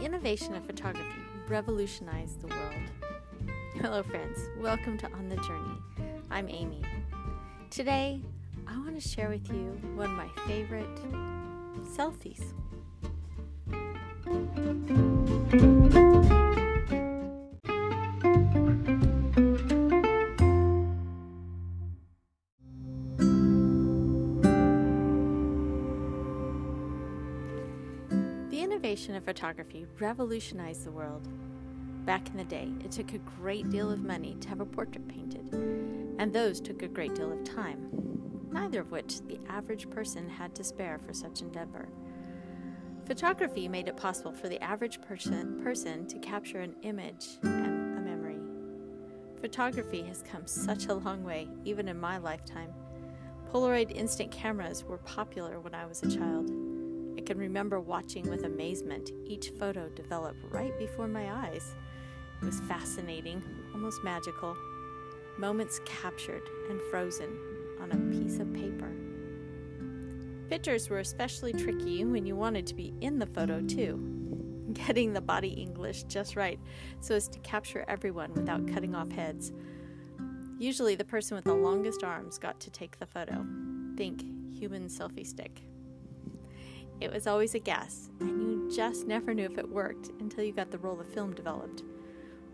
innovation of photography revolutionized the world. Hello, friends. Welcome to On the Journey. I'm Amy. Today, I want to share with you one of my favorite selfies. Innovation of photography revolutionized the world. Back in the day, it took a great deal of money to have a portrait painted, and those took a great deal of time, neither of which the average person had to spare for such endeavor. Photography made it possible for the average person, person to capture an image and a memory. Photography has come such a long way, even in my lifetime. Polaroid instant cameras were popular when I was a child. Can remember watching with amazement each photo develop right before my eyes. It was fascinating, almost magical. Moments captured and frozen on a piece of paper. Pictures were especially tricky when you wanted to be in the photo, too. Getting the body English just right so as to capture everyone without cutting off heads. Usually, the person with the longest arms got to take the photo. Think human selfie stick. It was always a guess, and you just never knew if it worked until you got the roll of film developed.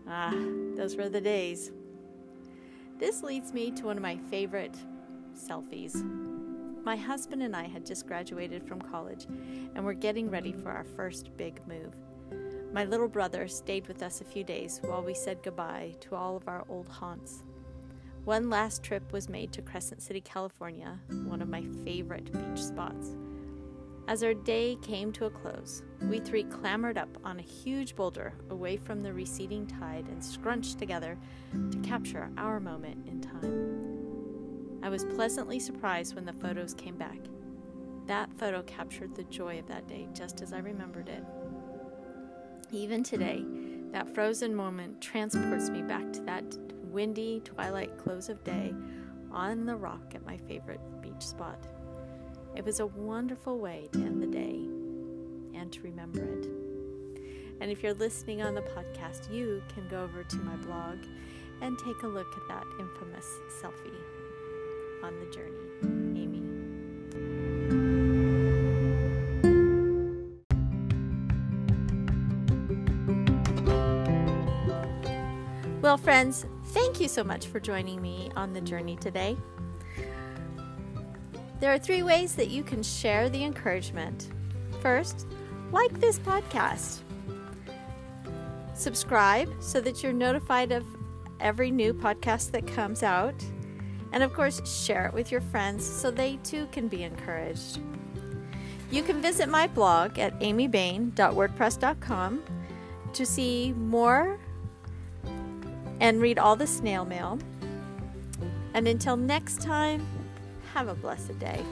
Ah, those were the days. This leads me to one of my favorite selfies. My husband and I had just graduated from college and were getting ready for our first big move. My little brother stayed with us a few days while we said goodbye to all of our old haunts. One last trip was made to Crescent City, California, one of my favorite beach spots. As our day came to a close, we three clambered up on a huge boulder away from the receding tide and scrunched together to capture our moment in time. I was pleasantly surprised when the photos came back. That photo captured the joy of that day just as I remembered it. Even today, that frozen moment transports me back to that windy twilight close of day on the rock at my favorite beach spot. It was a wonderful way to end the day and to remember it. And if you're listening on the podcast, you can go over to my blog and take a look at that infamous selfie on the journey. Amy. Well, friends, thank you so much for joining me on the journey today. There are three ways that you can share the encouragement. First, like this podcast. Subscribe so that you're notified of every new podcast that comes out. And of course, share it with your friends so they too can be encouraged. You can visit my blog at amybain.wordpress.com to see more and read all the snail mail. And until next time, have a blessed day.